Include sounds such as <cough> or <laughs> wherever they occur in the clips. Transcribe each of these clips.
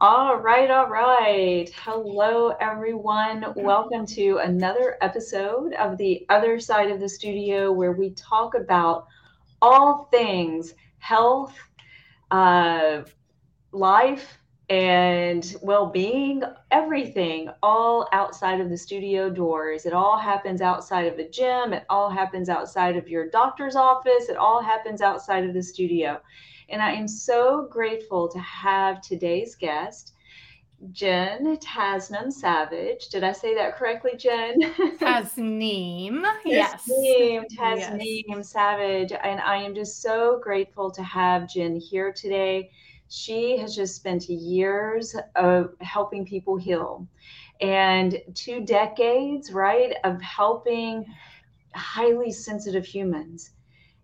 All right, all right. Hello, everyone. Welcome to another episode of The Other Side of the Studio, where we talk about all things health, uh, life, and well being, everything, all outside of the studio doors. It all happens outside of the gym, it all happens outside of your doctor's office, it all happens outside of the studio. And I am so grateful to have today's guest, Jenn Tasneem Savage. Did I say that correctly, Jenn? <laughs> Tasneem. yes. Tasneem, Tasneem yes. Savage. And I am just so grateful to have Jenn here today. She has just spent years of helping people heal and two decades, right, of helping highly sensitive humans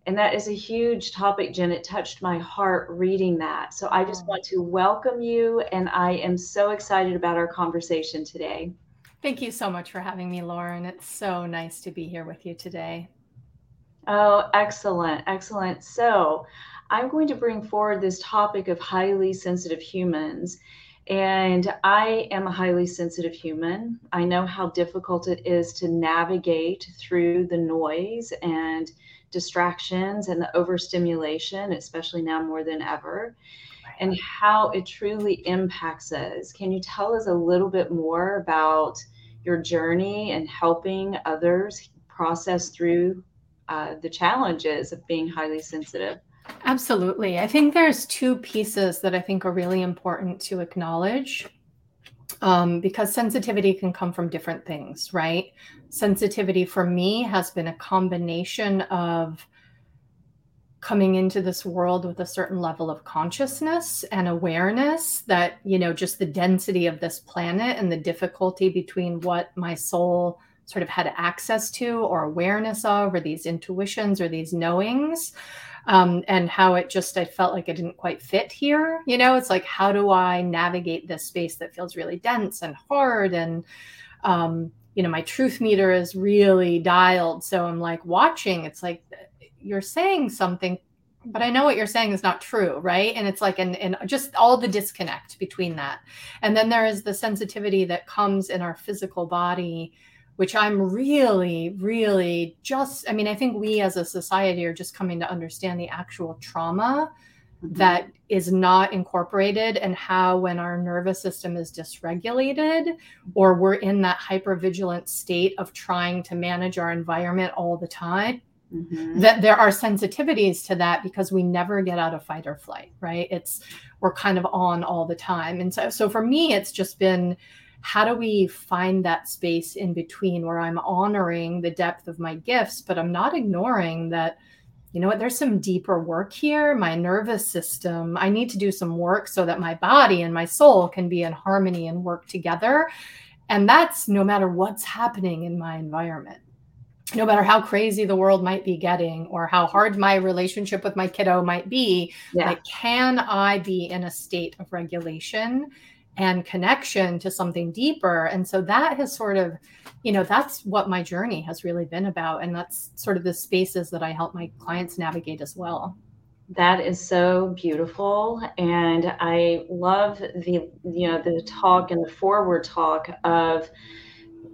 and that is a huge topic, Jenn. It touched my heart reading that. So I just mm. want to welcome you, and I am so excited about our conversation today. Thank you so much for having me, Lauren. It's so nice to be here with you today. Oh, excellent. Excellent. So I'm going to bring forward this topic of highly sensitive humans. And I am a highly sensitive human. I know how difficult it is to navigate through the noise and distractions and the overstimulation, especially now more than ever, and how it truly impacts us. Can you tell us a little bit more about your journey and helping others process through uh, the challenges of being highly sensitive? Absolutely. I think there's two pieces that I think are really important to acknowledge um, because sensitivity can come from different things, right? Sensitivity for me has been a combination of coming into this world with a certain level of consciousness and awareness that, you know, just the density of this planet and the difficulty between what my soul sort of had access to or awareness of, or these intuitions or these knowings um, and how it just I felt like it didn't quite fit here. You know, it's like how do I navigate this space that feels really dense and hard and um, you know my truth meter is really dialed, so I'm like watching. It's like you're saying something but I know what you're saying is not true, right? And it's like, and, and just all the disconnect between that. And then there is the sensitivity that comes in our physical body which I'm really, really just, I mean, I think we as a society are just coming to understand the actual trauma mm-hmm. that is not incorporated and how when our nervous system is dysregulated or we're in that hypervigilant state of trying to manage our environment all the time mm-hmm. that there are sensitivities to that because we never get out of fight or flight right it's we're kind of on all the time and so so for me it's just been how do we find that space in between where I'm honoring the depth of my gifts, but I'm not ignoring that, you know what, there's some deeper work here. My nervous system, I need to do some work so that my body and my soul can be in harmony and work together. And that's no matter what's happening in my environment. No matter how crazy the world might be getting or how hard my relationship with my kiddo might be, yeah. like, can I be in a state of regulation and connection to something deeper. And so that has sort of, you know, that's what my journey has really been about. And that's sort of the spaces that I help my clients navigate as well. That is so beautiful. And I love the, you know, the talk and the forward talk of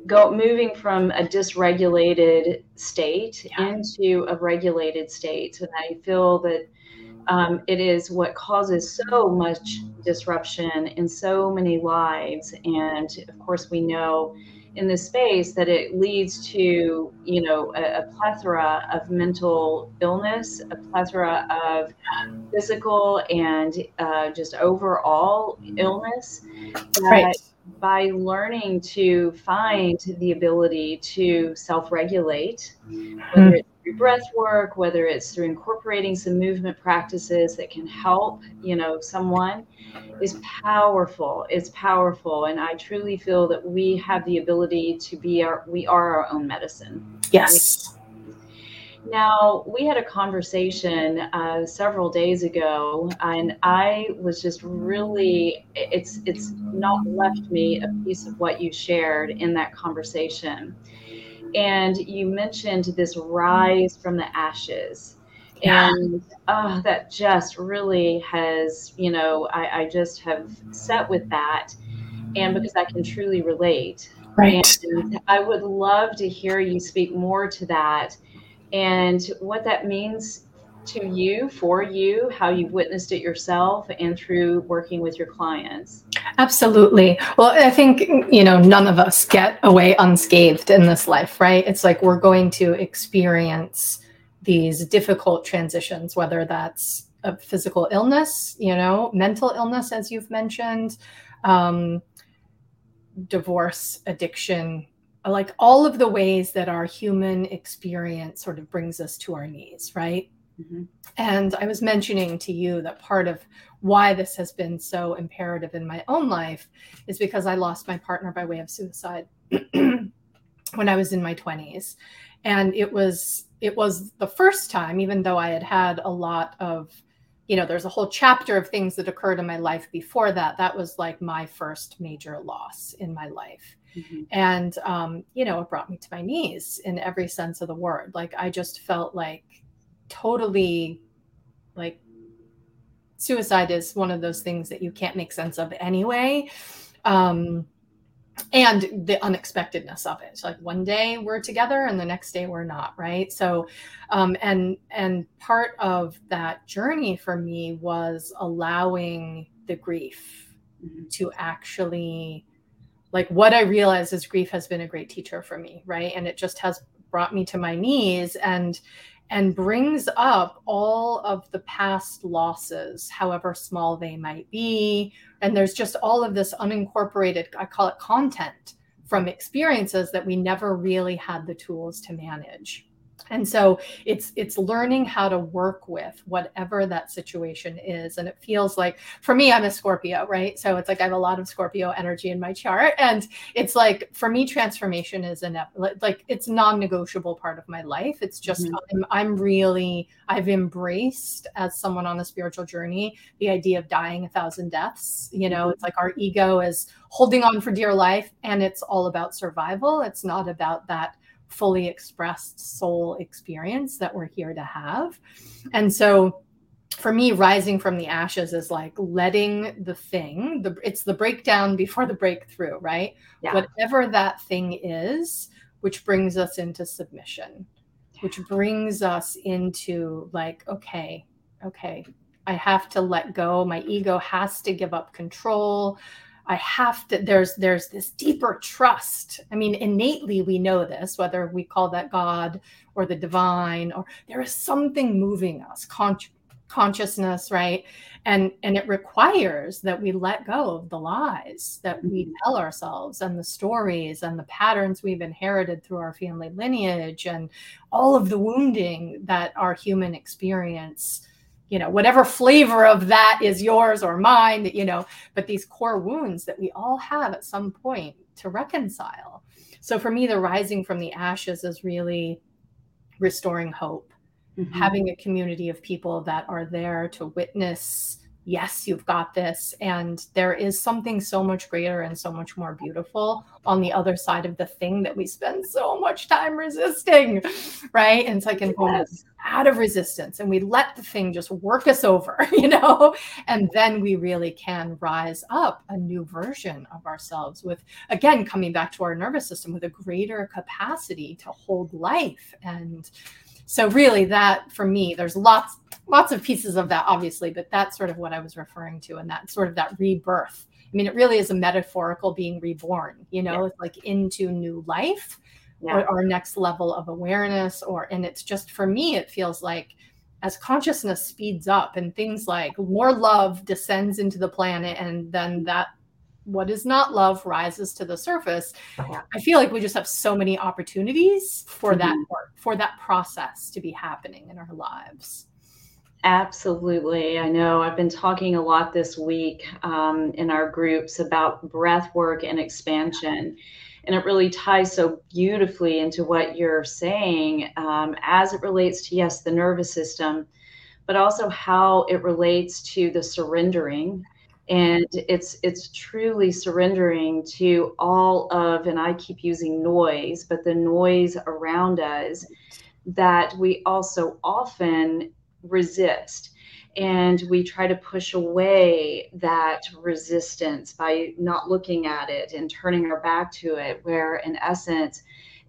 go moving from a dysregulated state yeah. into a regulated state. And I feel that um, it is what causes so much disruption in so many lives. And of course, we know in this space that it leads to, you know, a, a plethora of mental illness, a plethora of physical and uh, just overall illness. Right. By learning to find the ability to self regulate, whether it's through breath work, whether it's through incorporating some movement practices that can help, you know, someone is powerful. It's powerful. And I truly feel that we have the ability to be our, we are our own medicine. Yes. Now, we had a conversation uh, several days ago, and I was just really, it's, it's not left me a piece of what you shared in that conversation and you mentioned this rise from the ashes Yeah. And uh, that just really has, you know, I, I just have set with that. And because I can truly relate. Right. And I would love to hear you speak more to that and what that means to you, for you, how you've witnessed it yourself, and through working with your clients. Absolutely. Well, I think, you know, none of us get away unscathed in this life, right? It's like we're going to experience these difficult transitions, whether that's a physical illness, you know, mental illness, as you've mentioned, um, divorce, addiction, like all of the ways that our human experience sort of brings us to our knees, right? Mm-hmm. And I was mentioning to you that part of why this has been so imperative in my own life is because I lost my partner by way of suicide <clears throat> when I was in my 20s. And it was it was the first time even though I had had a lot of you know there's a whole chapter of things that occurred in my life before that that was like my first major loss in my life mm-hmm. and um, you know it brought me to my knees in every sense of the word like i just felt like totally like suicide is one of those things that you can't make sense of anyway. Um, and the unexpectedness of it. Like one day we're together and the next day we're not right? So um, and and part of that journey for me was allowing the grief mm-hmm. to actually like what i realized is grief has been a great teacher for me right? And it just has brought me to my knees and and brings up all of the past losses, however small they might be. And there's just all of this unincorporated, I call it content from experiences that we never really had the tools to manage and so it's it's learning how to work with whatever that situation is. And it feels like for me i'm a scorpio right? So it's like i have a lot of scorpio energy in my chart. And it's like for me transformation is an like it's non-negotiable part of my life. It's just mm-hmm. I'm, I'm really i've embraced as someone on a spiritual journey the idea of dying a thousand deaths. You know mm-hmm. it's like our ego is holding on for dear life and it's all about survival. It's not about that fully expressed soul experience that we're here to have. And so for me rising from the ashes is like letting the thing the it's the breakdown before the breakthrough right yeah. whatever that thing is which brings us into submission which brings us into like okay okay i have to let go my ego has to give up control I have to there's there's this deeper trust. I mean innately we know this whether we call that God or the divine or there is something moving us con- consciousness right and and it requires that we let go of the lies that we mm-hmm. tell ourselves and the stories and the patterns we've inherited through our family lineage and all of the wounding that our human experience you know whatever flavor of that is yours or mine you know but these core wounds that we all have at some point to reconcile so for me the rising from the ashes is really restoring hope mm-hmm. having a community of people that are there to witness yes, you've got this. And there is something so much greater and so much more beautiful on the other side of the thing that we spend so much time resisting. <laughs> Right. And it's like in yes. out of resistance and we let the thing just work us over, <laughs> you know, and then we really can rise up a new version of ourselves with, again, coming back to our nervous system with a greater capacity to hold life and so really that for me there's lots lots of pieces of that obviously but that's sort of what i was referring to and that sort of that rebirth i mean it really is a metaphorical being reborn you know yeah. it's like into new life yeah. or our next level of awareness or and it's just for me it feels like as consciousness speeds up and things like more love descends into the planet and then that what is not love rises to the surface yeah. i feel like we just have so many opportunities for mm-hmm. that work for that process to be happening in our lives absolutely. I know. I've been talking a lot this week um, in our groups about breath work and expansion. And it really ties so beautifully into what you're saying um, as it relates to yes the nervous system but also how it relates to the surrendering. And it's it's truly surrendering to all of and i keep using noise but the noise around us that we also often resist. And we try to push away that resistance by not looking at it and turning our back to it where in essence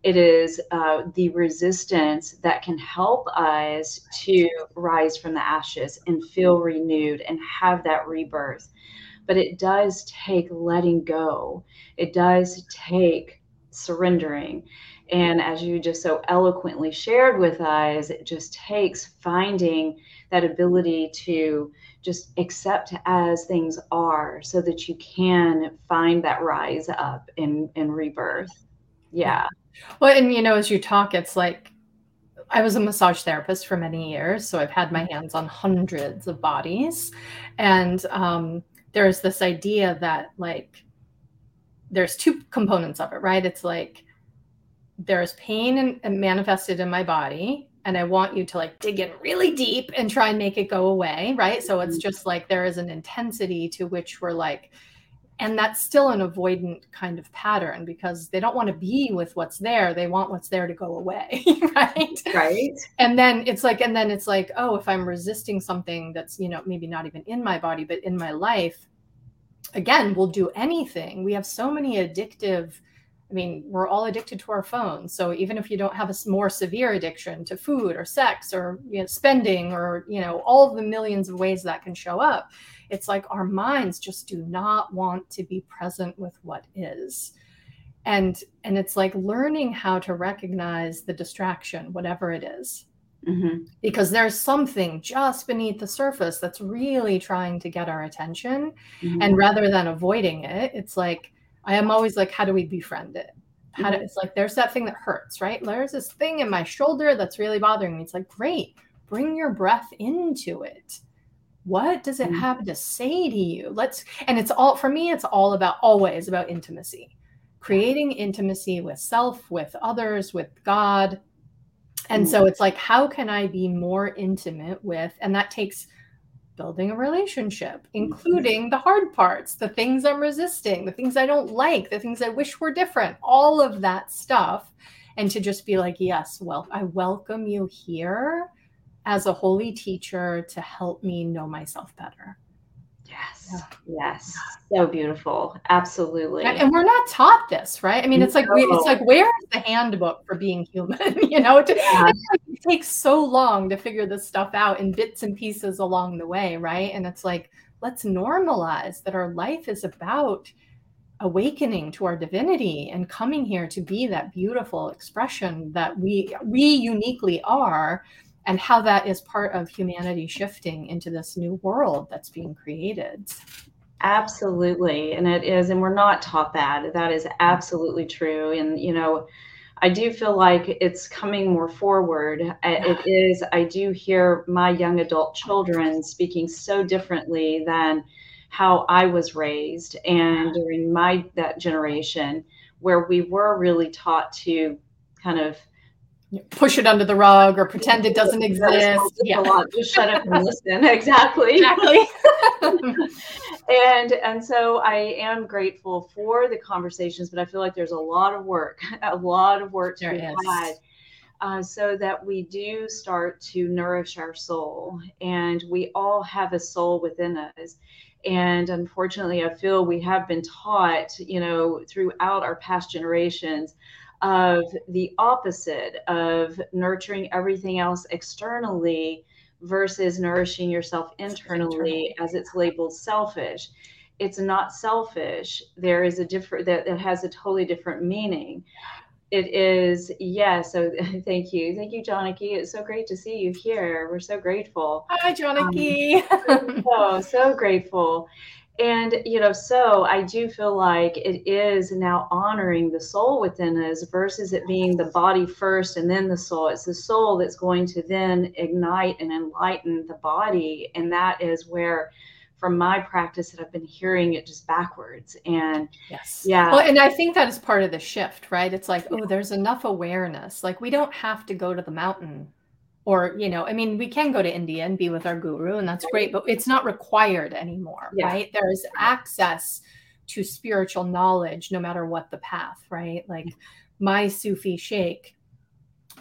it is uh, the resistance that can help us to rise from the ashes and feel renewed and have that rebirth. But it does take letting go. It does take surrendering and as you just so eloquently shared with us, it just takes finding that ability to just accept as things are so that you can find that rise up and, and rebirth. Yeah. Well, and you know, as you talk, it's like I was a massage therapist for many years. So I've had my hands on hundreds of bodies. And um, there's this idea that, like, there's two components of it, right? It's like, there's pain and, manifested in my body and I want you to like dig in really deep and try and make it go away, right? So it's mm-hmm. just like there is an intensity to which we're like, and that's still an avoidant kind of pattern because they don't want to be with what's there. They want what's there to go away, <laughs> right? Right. And then it's like, and then it's like, oh, if I'm resisting something that's, you know, maybe not even in my body, but in my life, again, we'll do anything. We have so many addictive I mean, we're all addicted to our phones. So even if you don't have a more severe addiction to food or sex or you know, spending or you know all the millions of ways that can show up, it's like our minds just do not want to be present with what is. And and it's like learning how to recognize the distraction, whatever it is. Mm-hmm. Because there's something just beneath the surface that's really trying to get our attention. Mm-hmm. And rather than avoiding it, it's like, I am always like, how do we befriend it? How do, it's like there's that thing that hurts, right? There's this thing in my shoulder that's really bothering me. It's like, great, bring your breath into it. What does it mm-hmm. have to say to you? Let's and it's all for me, it's all about always about intimacy. Creating intimacy with self, with others, with God. And so mm-hmm. it's like, how can I be more intimate with? And that takes building a relationship, mm-hmm. including the hard parts, the things I'm resisting, the things I don't like, the things I wish were different, all of that stuff. And to just be like, yes, well, I welcome you here as a holy teacher to help me know myself better. Yes. Oh, yes. So beautiful. Absolutely. And we're not taught this, right? I mean, it's like we, it's like where is the handbook for being human? <laughs> you know, to, yeah. it takes so long to figure this stuff out in bits and pieces along the way, right? And it's like let's normalize that our life is about awakening to our divinity and coming here to be that beautiful expression that we we uniquely are and how that is part of humanity shifting into this new world that's being created. Absolutely. And it is, and we're not taught that. That is absolutely true. And, you know, I do feel like it's coming more forward. It is, I do hear my young adult children speaking so differently than how I was raised and during my that generation where we were really taught to kind of push it under the rug or pretend it doesn't exist. Yeah. Just shut up and listen. <laughs> Exactly. Exactly. <laughs> <laughs> and and so I am grateful for the conversations, but I feel like there's a lot of work, a lot of work to there be had. Uh, so that we do start to nourish our soul. And we all have a soul within us. And unfortunately, I feel we have been taught, you know, throughout our past generations of the opposite of nurturing everything else externally versus nourishing yourself internally as it's labeled selfish. It's not selfish. There is a different that, that has a totally different meaning. It is yeah so <laughs> thank you. Thank you Janaki. it's so great to see you here. We're so grateful. Hi Janaki. um, so so grateful and you know so i do feel like it is now honoring the soul within us versus it being the body first and then the soul it's the soul that's going to then ignite and enlighten the body and that is where from my practice that I've been hearing it just backwards. And yes. Yeah. Well, and I think that is part of the shift, right? It's like, oh, there's enough awareness. Like we don't have to go to the mountain or you know i mean we can go to india and be with our guru and that's great but it's not required anymore yeah. right there's access to spiritual knowledge no matter what the path right like my sufi sheikh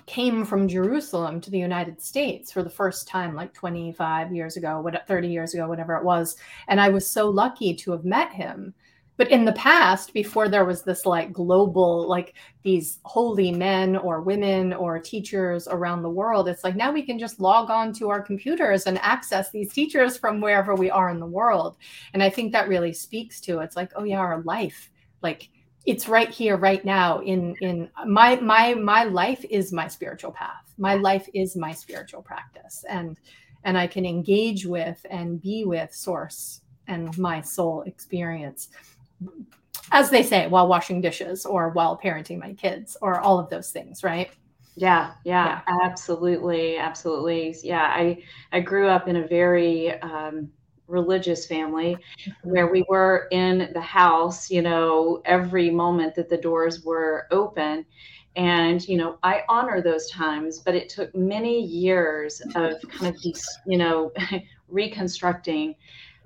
came from Jerusalem to the United States for the first time, like 25 years ago, what 30 years ago, whatever it was. And I was so lucky to have met him. But in the past, before there was this like global, like these holy men or women or teachers around the world, it's like now we can just log on to our computers and access these teachers from wherever we are in the world. And I think that really speaks to it's like, oh yeah, our life, like it's right here right now in in my my my life is my spiritual path. My life is my spiritual practice. And and i can engage with and be with source and my soul experience as they say while washing dishes or while parenting my kids or all of those things right yeah, yeah, yeah. absolutely, absolutely. Yeah, I I grew up in a very um, religious family where we were in the house, you know, every moment that the doors were open. And, you know, I honor those times, but it took many years of kind of, you know, <laughs> reconstructing,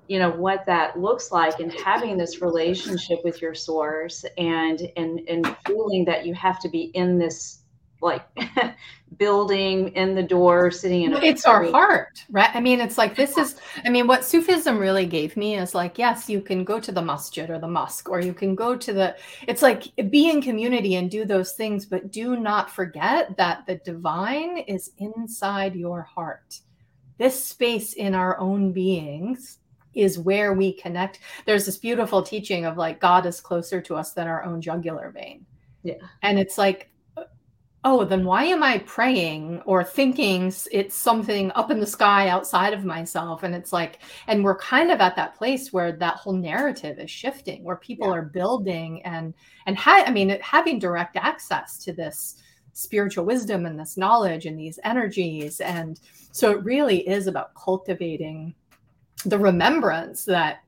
you know, what that looks like and having this relationship with your source and, and, and feeling that you have to be in this like <laughs> building in the door sitting in it's our heart right? I mean it's like this is i mean what sufism really gave me is like yes you can go to the masjid or the mosque or you can go to the it's like be in community and do those things but do not forget that the divine is inside your heart. This space in our own beings is where we connect there's this beautiful teaching of like god is closer to us than our own jugular vein yeah and it's like oh, then why am I praying or thinking it's something up in the sky outside of myself? And it's like, and we're kind of at that place where that whole narrative is shifting, where people yeah. are building and and ha- I mean, having direct access to this spiritual wisdom and this knowledge and these energies. And so it really is about cultivating the remembrance that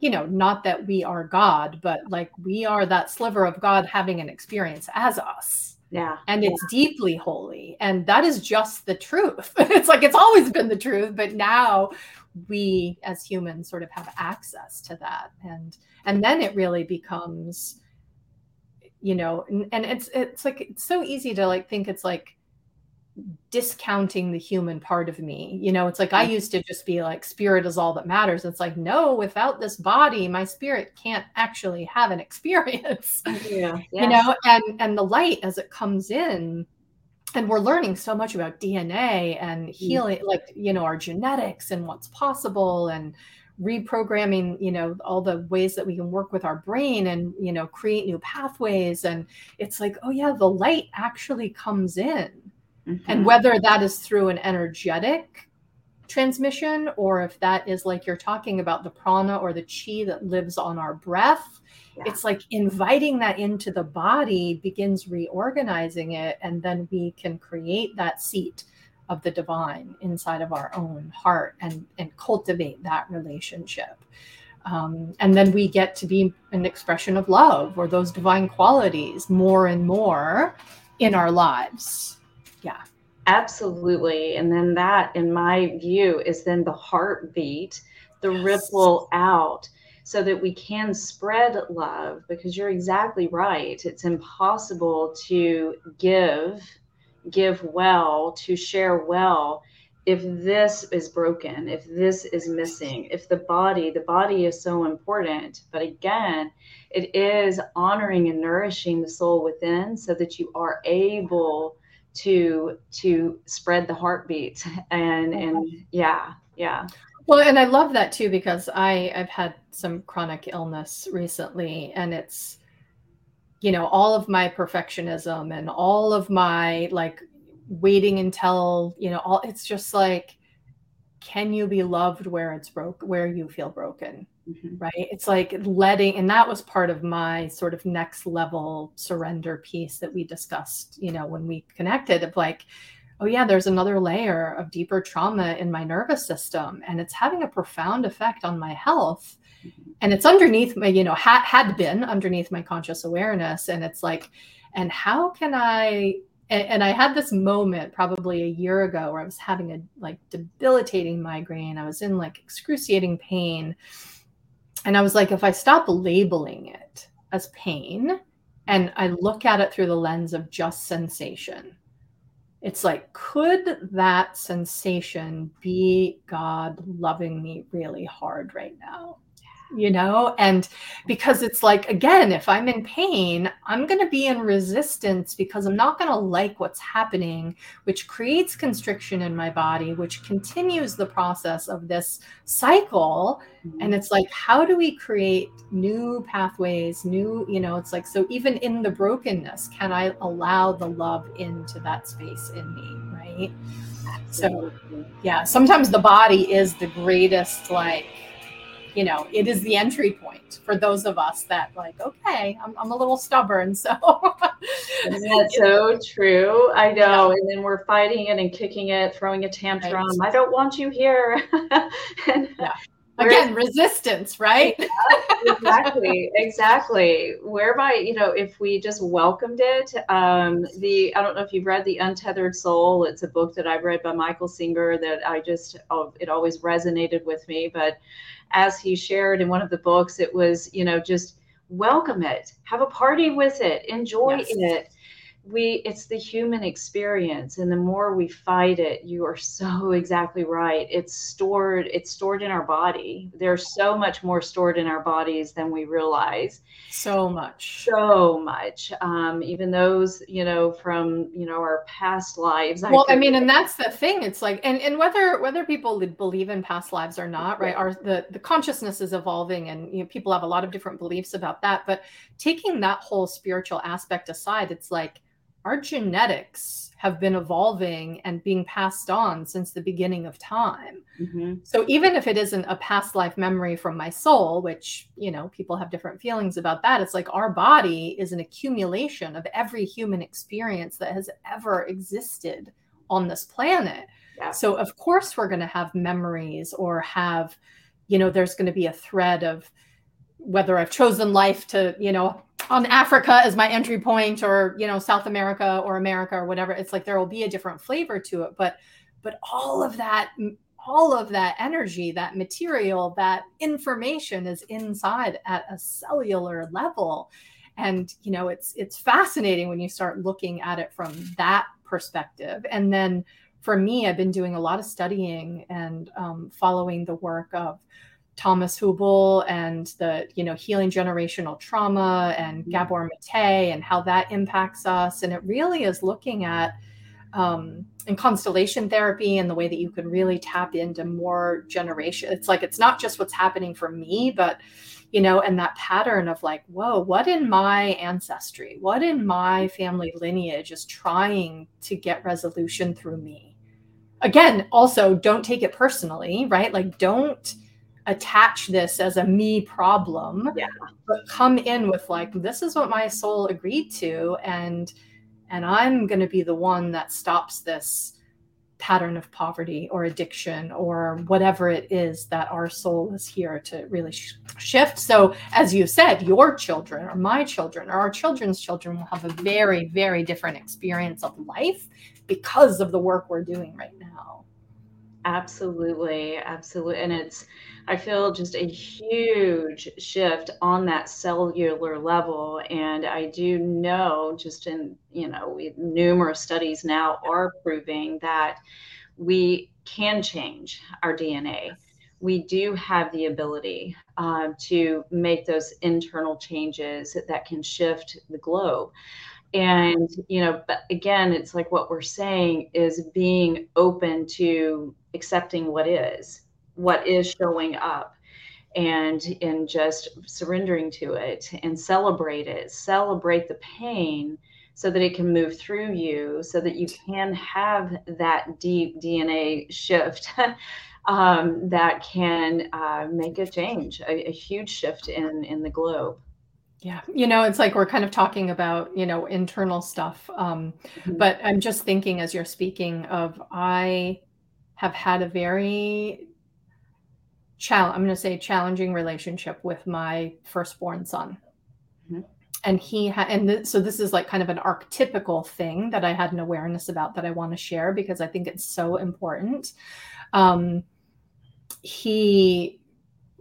you know, not that we are God, but like we are that sliver of God having an experience as us yeah. And it's yeah. deeply holy. And that is just the truth. <laughs> it's like it's always been the truth, but now we as humans sort of have access to that. And and then it really becomes you know, and, and it's it's like it's so easy to like think it's like discounting the human part of me. You know, it's like I used to just be like, spirit is all that matters. It's like, no, without this body, my spirit can't actually have an <laughs> experience. Yeah. Yes. You know, and and the light as it comes in, and we're learning so much about DNA and mm. healing, mm-hmm. like, you know, our genetics and what's possible and reprogramming you know all the ways that we can work with our brain and you know create new pathways and it's like oh yeah the light actually comes in Mm-hmm. And whether that is through an energetic transmission or if that is like you're talking about the prana or the chi that lives on our breath, yeah. it's like inviting that into the body begins reorganizing it. And then we can create that seat of the divine inside of our own heart and, and cultivate that relationship. Um, and then we get to be an expression of love or those divine qualities more and more in our lives yeah. Absolutely. And then that, in my view, is then the heartbeat, the yes. ripple out so that we can spread love because you're exactly right. It's impossible to give, give well, to share well if this is broken, if this is missing, if the body, the body is so important. But again, it is honoring and nourishing the soul within so that you are able to to spread the heartbeat <laughs> and and mm-hmm. yeah yeah well and i love that too because i i've had some chronic illness recently and it's you know all of my perfectionism and all of my like waiting until you know all it's just like can you be loved where it's broke where you feel broken mm-hmm. right it's like letting and that was part of my sort of next level surrender piece that we discussed you know when we connected of like oh yeah there's another layer of deeper trauma in my nervous system and it's having a profound effect on my health mm-hmm. and it's underneath my you know had had been underneath my conscious awareness and it's like and how can i and, and, I had this moment probably a year ago where I was having a like debilitating migraine. I was in like excruciating pain. And I was like, if I stop labeling it as pain and I look at it through the lens of just sensation, it's like could that sensation be god loving me really hard right now you know and because it's like again if i'm in pain i'm going to be in resistance because i'm not going to like what's happening which creates constriction in my body which continues the process of this cycle mm-hmm. and it's like how do we create new pathways new you know it's like so even in the brokenness can i allow the love into that space in me right Absolutely. so yeah sometimes the body is the greatest like you know, it is the entry point for those of us that like, okay, I'm, I'm a little stubborn. So <laughs> that's so true. I know. Yeah. And then we're fighting it and kicking it, throwing a tantrum. Right. I don't want you here. <laughs> and yeah. Again, resistance, right? Yeah, exactly, exactly. Whereby, you know, if we just welcomed it, um, the I don't know if you've read The Untethered Soul. It's a book that I've read by Michael Singer that I just oh, it always resonated with me. But as he shared in one of the books, it was, you know, just welcome it, have a party with it, enjoy yes. it we it's the human experience and the more we fight it you are so <laughs> exactly right. It's stored it's stored in our body. There's so much more stored in our bodies than we realize. So much. So much. Um, even those you know from you know our past lives well I, I mean and that's the thing it's like and and whether whether people believe in past lives or not right are the the consciousness is evolving and you know people have a lot of different beliefs about that but taking that whole spiritual aspect aside it's like our genetics have been evolving and being passed on since the beginning of time. Mm-hmm. So even if it isn't a past life memory from my soul, which, you know, people have different feelings about that, it's like our body is an accumulation of every human experience that has ever existed on this planet. Yeah. So of course we're going to have memories or have, you know, there's going to be a thread of whether I've chosen life to, you know, on Africa as my entry point or, you know, South America or America or whatever, it's like there will be a different flavor to it. But but all of that all of that energy, that material, that information is inside at a cellular level. And you know, it's it's fascinating when you start looking at it from that perspective. And then for me, I've been doing a lot of studying and um, following the work of Thomas Hübl and the you know healing generational trauma and mm-hmm. Gabor Mate and how that impacts us. And it really is looking at um, in constellation therapy and the way that you can really tap into more generation. It's like it's not just what's happening for me, but you know, and that pattern of like, whoa, what in my ancestry, what in my family lineage is trying to get resolution through me? Again, also don't take it personally, right? Like don't attach this as a me problem yeah. but come in with like this is what my soul agreed to and and i'm going to be the one that stops this pattern of poverty or addiction or whatever it is that our soul is here to really sh- shift so as you said your children or my children or our children's children will have a very very different experience of life because of the work we're doing right now absolutely absolutely and it's I feel just a huge shift on that cellular level. And I do know, just in, you know, we, numerous studies now are proving that we can change our DNA. We do have the ability uh, to make those internal changes that can shift the globe. And, you know, but again, it's like what we're saying is being open to accepting what is what is showing up and in just surrendering to it and celebrate it. Celebrate the pain so that it can move through you so that you can have that deep dna shift <laughs> um, that can uh, make a change a, a huge shift in in the globe yeah, you know, it's like we're kind of talking about, you know, internal stuff. Um, mm-hmm. But I'm just thinking as you're speaking of, I have had a very challenge i'm going to say challenging relationship with my firstborn son mm-hmm. and he had and th- so this is like kind of an archetypical thing that i had an awareness about that i want to share because i think it's so important um he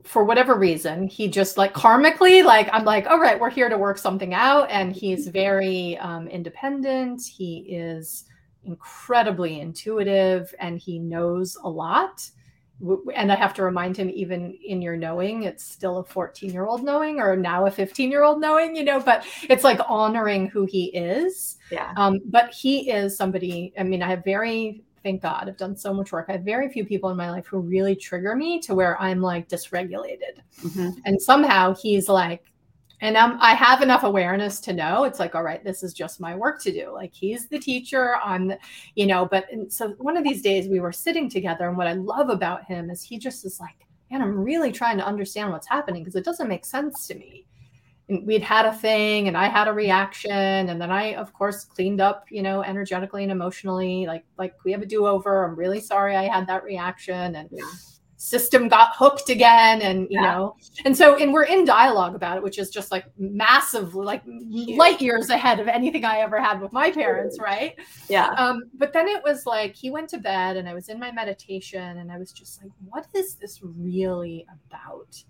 for whatever reason he just like karmically like i'm like all right we're here to work something out and he's very um independent he is incredibly intuitive and he knows a lot and I have to remind him, even in your knowing, it's still a 14 year old knowing or now a 15 year old knowing, you know, but it's like honoring who he is. Yeah. Um, but he is somebody, I mean, I have very, thank God, I've done so much work. I have very few people in my life who really trigger me to where I'm like dysregulated. Mm-hmm. And somehow he's like, and um, I have enough awareness to know it's like, all right, this is just my work to do. Like he's the teacher, I'm, the, you know. But so one of these days we were sitting together, and what I love about him is he just is like, man, I'm really trying to understand what's happening because it doesn't make sense to me. And we'd had a thing, and I had a reaction, and then I, of course, cleaned up, you know, energetically and emotionally. Like, like we have a do over. I'm really sorry I had that reaction, and. Yeah system got hooked again and you yeah. know and so and we're in dialogue about it which is just like massive like light years ahead of anything i ever had with my parents right yeah um but then it was like he went to bed and i was in my meditation and i was just like what is this really about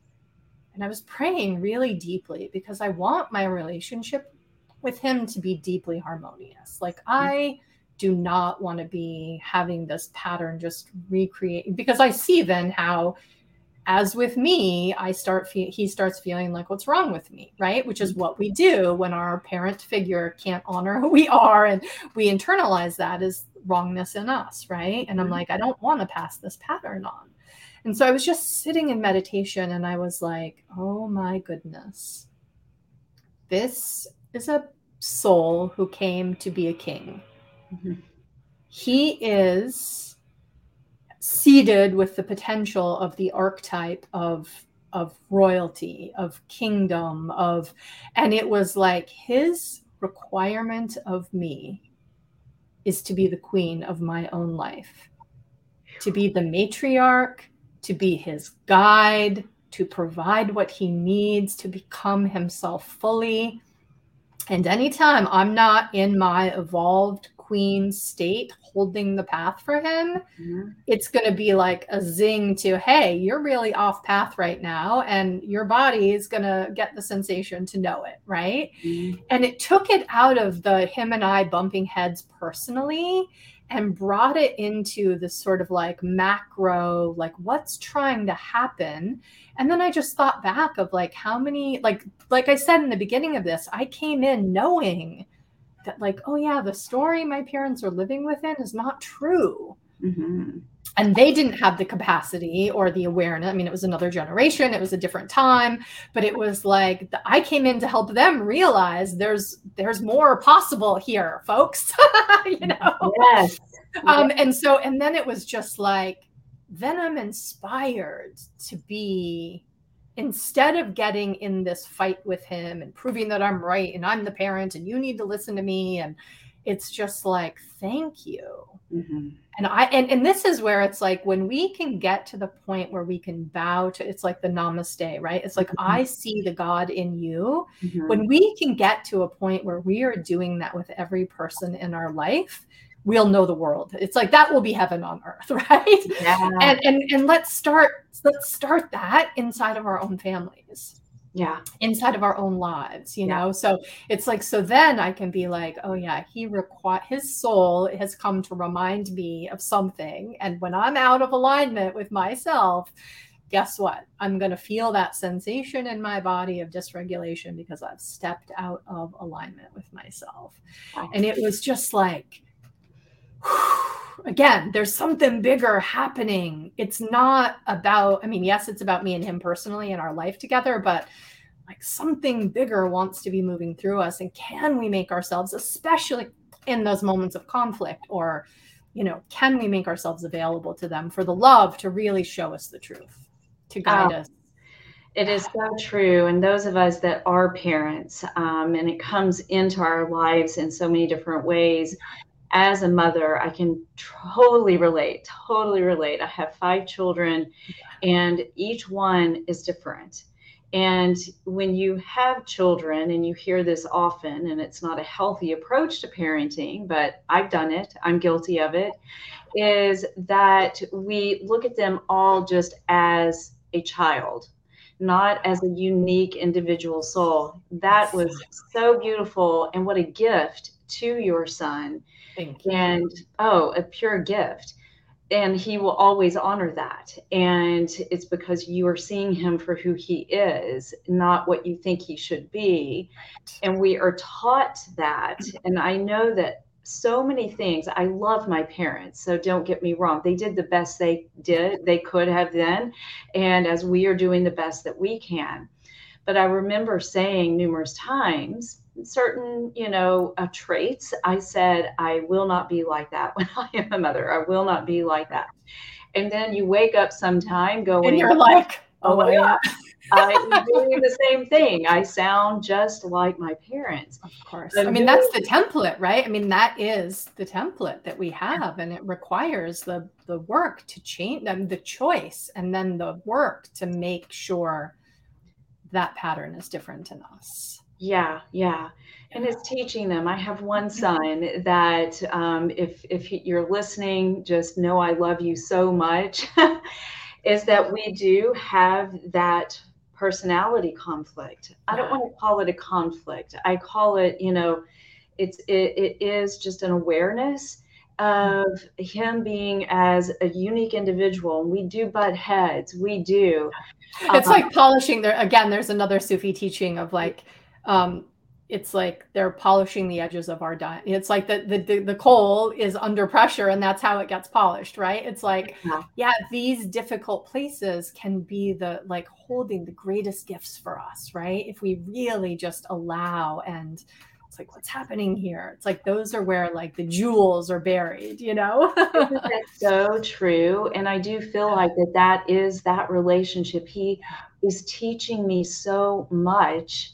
and i was praying really deeply because i want my relationship with him to be deeply harmonious. Like mm-hmm. i do not want to be having this pattern just recreate because I see then how as with me I start fe- he starts feeling like what's wrong with me? Right? Which is what we do when our parent figure can't honor who we are and we internalize that as wrongness in us right? And I'm mm-hmm. like I don't want to pass this pattern on and so I was just sitting in meditation and I was like oh my goodness. This is a soul who came to be a king. Mm-hmm. He is seeded with the potential of the archetype of of royalty, of kingdom, of and it was like his requirement of me is to be the queen of my own life, to be the matriarch, to be his guide, to provide what he needs to become himself fully. And anytime I'm not in my evolved queen state holding the path for him, mm-hmm. it's going to be like a zing to, hey, you're really off path right now. And your body is going to get the sensation to know it. Right. Mm-hmm. And it took it out of the him and I bumping heads personally and brought it into this sort of like macro, like what's trying to happen. And then I just thought back of like how many, like, like I said in the beginning of this, I came in knowing that like oh yeah the story my parents are living within is not true mm-hmm. And they didn't have the capacity or the awareness. I mean it was another generation. It was a different time. But it was like the, i came in to help them realize there's there's more possible here folks. <laughs> You know? Yes. um and so and then it was just like then i'm inspired to be instead of getting in this fight with him and proving that I'm right and I'm the parent and you need to listen to me and it's just like thank you mm-hmm. and i and, and this is where it's like when we can get to the point where we can bow to it's like the namaste right it's like mm-hmm. i see the god in you mm-hmm. when we can get to a point where we are doing that with every person in our life we'll know the world. It's like that will be heaven on earth, <laughs> right? Yeah. And and and let's start let's start that inside of our own families. Yeah. Inside of our own lives, you yeah. know. So it's like so then I can be like, oh yeah, he require his soul has come to remind me of something and when I'm out of alignment with myself, guess what? I'm going to feel that sensation in my body of dysregulation because I've stepped out of alignment with myself. And it was just like again, there's something bigger happening. It's not about, I mean, yes, it's about me and him personally and our life together, but like something bigger wants to be moving through us. And can we make ourselves, especially in those moments of conflict, or, you know, can we make ourselves available to them for the love to really show us the truth, to guide us? It is so true. And those of us that are parents, um, and it comes into our lives in so many different ways, as a mother, I can totally relate, totally relate. I have five children, and each one is different. And when you have children, and you hear this often, and it's not a healthy approach to parenting, but I've done it, I'm guilty of it, is that we look at them all just as a child, not as a unique individual soul. That was so beautiful, and what a gift to your son. And oh, a pure gift. And he will always honor that. And it's because you are seeing him for who he is, not what you think he should be. And we are taught that. And I know that so many things. I love my parents, so don't get me wrong. They did the best they did, they could have then, and as we are doing the best that we can. But I remember saying numerous times, certain, you know, uh, traits. I said, I will not be like that <laughs> when I am a mother. I will not be like that. And then you wake up sometime going, and you're like, oh, oh my God. <laughs> I'm doing the same thing. I sound just like my parents. Of course. I mean, that's the template, right? I mean, that is the template that we have, and it requires the the work to change them, the choice, and then the work to make sure that pattern is different in us. Yeah, yeah. And it's teaching them. I have one son that, um, if if you're listening, just know I love you so much. <laughs> is that we do have that personality conflict. I don't want to call it a conflict. I call it, you know, it's it, it is just an awareness of him being as a unique individual. And we do butt heads. We do. It's um, like polishing there again, there's another Sufi teaching of like um it's like they're polishing the edges of our diet. It's like the, the, the the coal is under pressure, and that's how it gets polished, right? It's like, yeah. yeah, these difficult places can be the like holding the greatest gifts for us, right? If we really just allow and it's like what's happening here it's like those are where like the jewels are buried you know that's so true and i do feel like that that is that relationship he is teaching me so much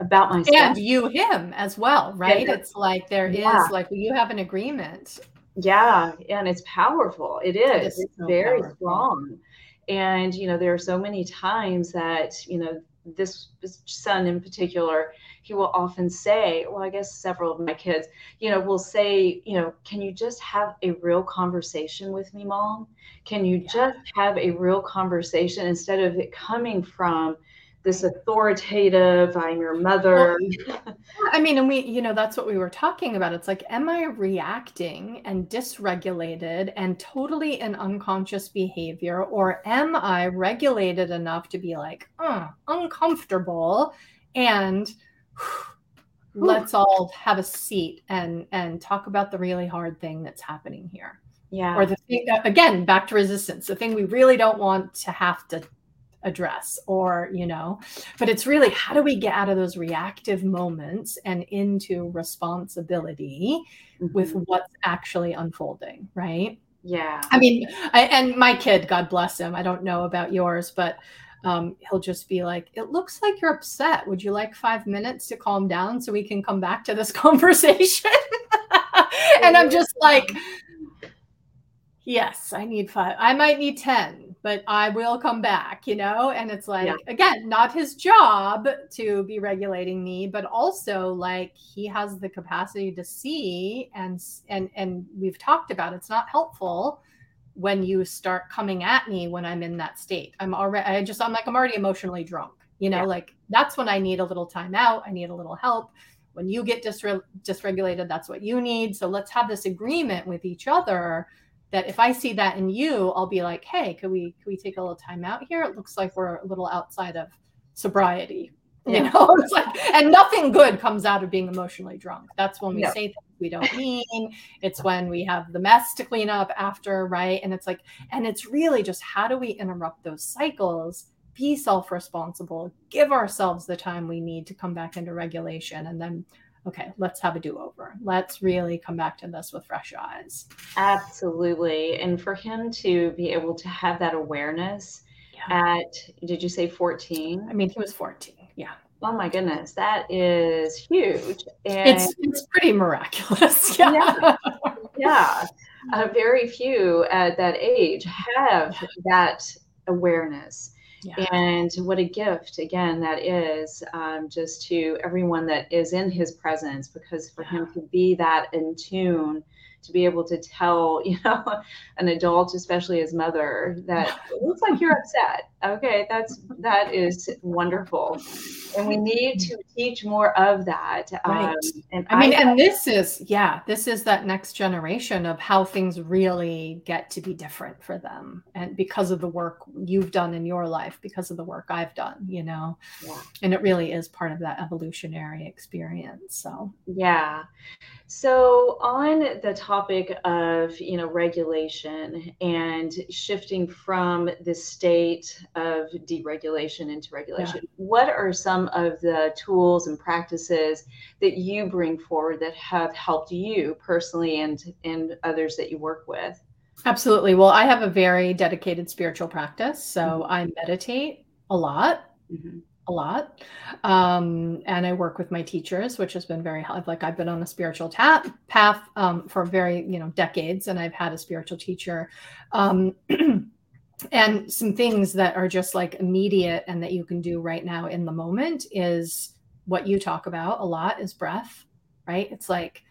about myself and you him as well right? it's like there yeah. is like you have an agreement. Yeah and it's powerful. It is, it is it's so very powerful. strong. And you know there are so many times that you know this, this son in particular he will often say well i guess several of my kids you know will say you know can you just have a real conversation with me mom? Can you yeah. just have a real conversation instead of it coming from this authoritative i'm your mother. Well, i mean and we you know that's what we were talking about. It's like am i reacting and dysregulated and totally in unconscious behavior or am i regulated enough to be like uh, uncomfortable and <sighs> whew, let's all have a seat and and talk about the really hard thing that's happening here? Yeah. Or the thing again back to resistance the thing we really don't want to have to address or you know but it's really how do we get out of those reactive moments and into responsibility mm-hmm. with what's actually unfolding right? Yeah. I mean I, and my kid god bless him i don't know about yours but um, he'll just be like it looks like you're upset. Would you like five minutes to calm down so we can come back to this <laughs> conversation? And i'm just like yes i need five i might need ten but I will come back, you know? And it's like, yeah. again, not his job to be regulating me, but also like he has the capacity to see and and and we've talked about it's not helpful when you start coming at me when I'm in that state. I'm already I just I'm like I'm already emotionally drunk. You know, yeah. like that's when I need a little time out. I need a little help. When you get dysre- dysregulated, that's what you need. So let's have this agreement with each other that if I see that in you, I'll be like, hey, could we could we take a little time out here? It looks like we're a little outside of sobriety. You yeah. know, <laughs> it's like and nothing good comes out of being emotionally drunk. That's when we no. say things we don't mean. It's when we have the mess to clean up after, right? And it's like, and it's really just how do we interrupt those cycles? Be self responsible, give ourselves the time we need to come back into regulation, and then okay, let's have a do over. Let's really come back to this with fresh eyes. Absolutely. And for him to be able to have that awareness yeah. at, did you say 14? I mean, he was 14. Yeah. Oh my goodness, that is huge. And it's, it's pretty miraculous. <laughs> Yeah. Yeah. yeah. Uh, very few at that age have that awareness. Yeah. And what a gift, again, that is um, just to everyone that is in his presence, because for yeah. him to be that in tune, to be able to tell, <laughs> you know, an adult, especially his mother, that it looks like you're upset. Okay, that's that is wonderful. and we need to teach more of that. Right. Um, and I mean, I, and this is, yeah, this is that next generation of how things really get to be different for them. And because of the work you've done in your life, because of the work I've done, you know, yeah. and it really is part of that evolutionary experience. So, yeah. So, on the topic of you know regulation and shifting from the state of deregulation into regulation, yeah. what are some of the tools and practices that you bring forward that have helped you personally and and others that you work with? Absolutely. Well, I have a very dedicated spiritual practice, so mm-hmm. I meditate a lot. Mm-hmm a lot. Um, and I work with my teachers, which has been very. Like I've been on a spiritual ta- path um, for very, you know, decades, and I've had a spiritual teacher. Um, <clears throat> and some things that are just like immediate and that you can do right now in the moment is what you talk about a lot is breath, right? It's like,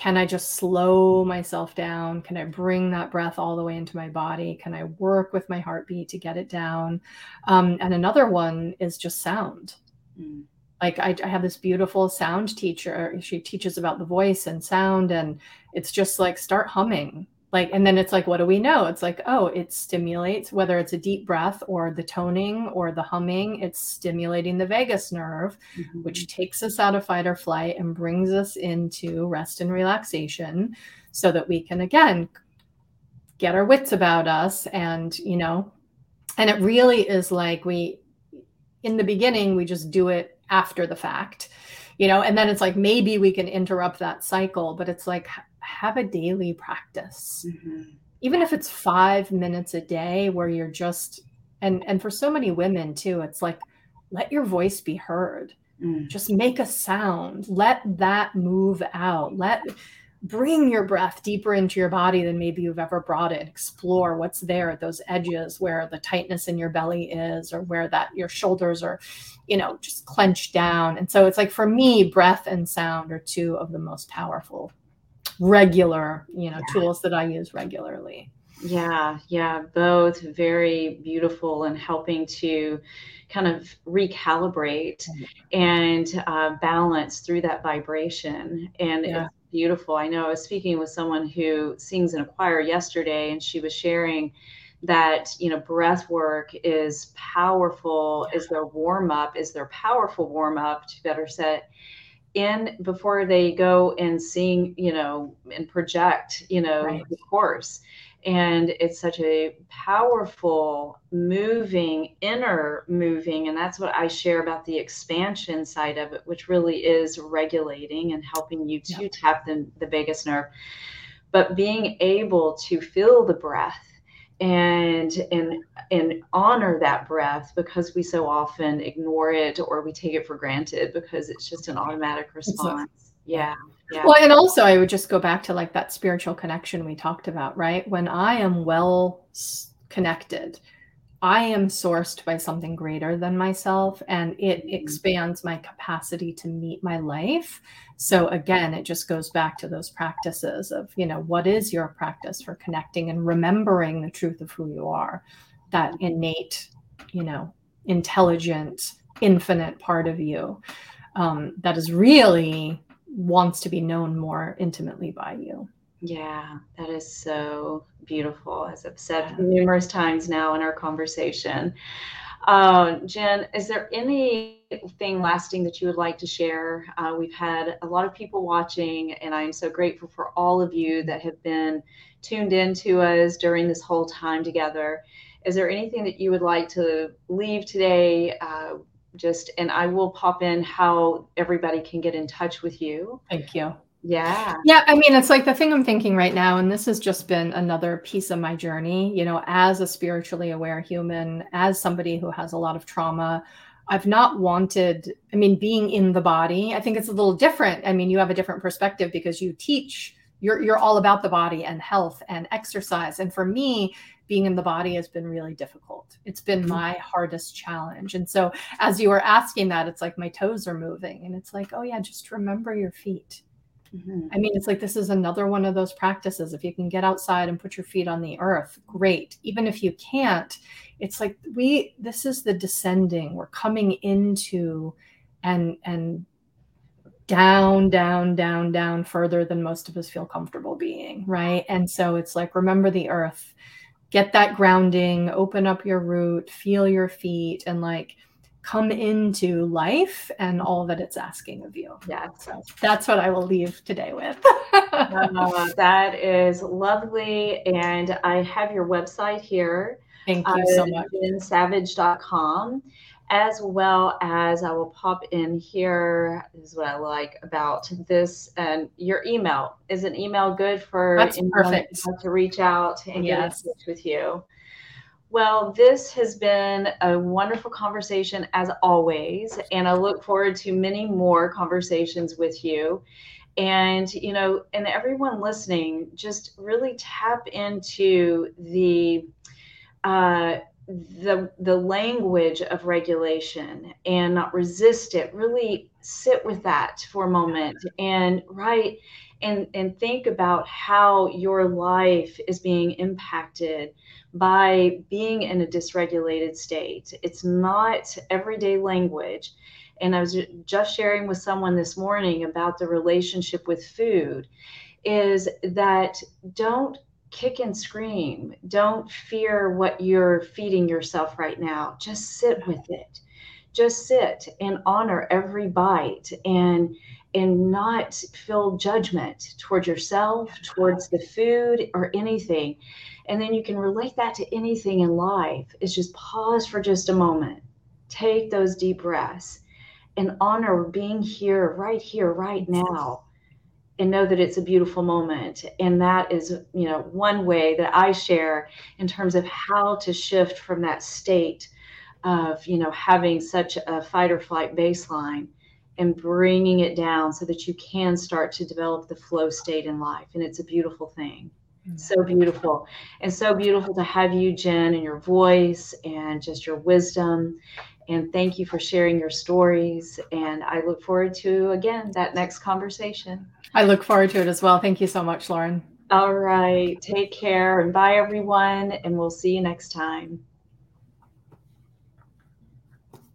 can I just slow myself down? Can I bring that breath all the way into my body? Can I work with my heartbeat to get it down? Um, and another one is just sound. Mm. Like I, I have this beautiful sound teacher. She teaches about the voice and sound, and it's just like start humming like and then it's like what do we know it's like oh it stimulates whether it's a deep breath or the toning or the humming it's stimulating the vagus nerve mm-hmm. which takes us out of fight or flight and brings us into rest and relaxation so that we can again get our wits about us and you know and it really is like we in the beginning we just do it after the fact you know and then it's like maybe we can interrupt that cycle but it's like have a daily practice. Mm-hmm. even if it's five minutes a day where you're just and and for so many women too it's like let your voice be heard. Mm. just make a sound. Let that move out. Let bring your breath deeper into your body than maybe you've ever brought it. Explore what's there at those edges where the tightness in your belly is or where that your shoulders are you know just clenched down. And so it's like for me breath and sound are two of the most powerful regular, you know, yeah. tools that I use regularly. Yeah, yeah, both very beautiful and helping to kind of recalibrate mm-hmm. and uh, balance through that vibration. And yeah. it's beautiful. I know I was speaking with someone who sings in a choir yesterday, and she was sharing that you know breath work is powerful is their warm up is their powerful warm up to better set in before they go and sing, you know, and project, you know, right. the course. And it's such a powerful, moving, inner moving. And that's what I share about the expansion side of it, which really is regulating and helping you to yep. tap the, the vagus nerve. But being able to feel the breath and and and honor that breath because we so often ignore it or we take it for granted because it's just an automatic response. Yeah, yeah. Well and also i would just go back to like that spiritual connection we talked about right? When i am well connected I am sourced by something greater than myself and it mm-hmm. expands my capacity to meet my life. So again, it just goes back to those practices of, you know, what is your practice for connecting and remembering the truth of who you are, that innate, you know, intelligent, infinite part of you um, that is really wants to be known more intimately by you. Yeah, that is so beautiful, as I've said numerous times now in our conversation. Uh, Jenn, is there anything lasting that you would like to share? Uh, we've had a lot of people watching, and I'm so grateful for all of you that have been tuned in to us during this whole time together. Is there anything that you would like to leave today? Uh, just and I will pop in how everybody can get in touch with you. Thank you. Yeah. Yeah. I mean, it's like the thing I'm thinking right now, and this has just been another piece of my journey, you know, as a spiritually aware human, as somebody who has a lot of trauma. I've not wanted, I mean, being in the body, I think it's a little different. I mean, you have a different perspective because you teach, you're you're all about the body and health and exercise. And for me, being in the body has been really difficult. It's been mm-hmm. my hardest challenge. And so as you were asking that, it's like my toes are moving and it's like, oh yeah, just remember your feet Mm-hmm. I mean, it's like this is another one of those practices. If you can get outside and put your feet on the earth, great. Even if you can't, it's like we this is the descending. We're coming into and and down, down, down, down further than most of us feel comfortable being, right? And so it's like remember the earth, get that grounding, open up your root, feel your feet, and like come into life and all that it's asking of you. Yeah. So that's what I will leave today with. <laughs> uh, that is lovely. And I have your website here. Thank you uh, so much. Savage.com as well as I will pop in here is what I like about this and your email. Is an email good for That's perfect. to reach out and yes. get in touch with you? Well, this has been a wonderful conversation as always, and I look forward to many more conversations with you. And, you know, and everyone listening, just really tap into the, uh, the the language of regulation and not resist it really sit with that for a moment and write and and think about how your life is being impacted by being in a dysregulated state. It's not everyday language. And I was just sharing with someone this morning about the relationship with food is that don't kick and scream. Don't fear what you're feeding yourself right now. Just sit with it. Just sit and honor every bite and and not feel judgment towards yourself, towards the food or anything. And then you can relate that to anything in life. Is just pause for just a moment. Take those deep breaths and honor being here, right here, right now, and know that it's a beautiful moment. And that is, you know, one way that I share in terms of how to shift from that state of, you know, having such a fight or flight baseline and bringing it down so that you can start to develop the flow state in life. And it's a beautiful thing. Mm. So beautiful. And so beautiful to have you, Jenn, and your voice and just your wisdom. And thank you for sharing your stories. And I look forward to, again, that next conversation. I look forward to it as well. Thank you so much, Lauren. All right. Take care and bye, everyone. And we'll see you next time.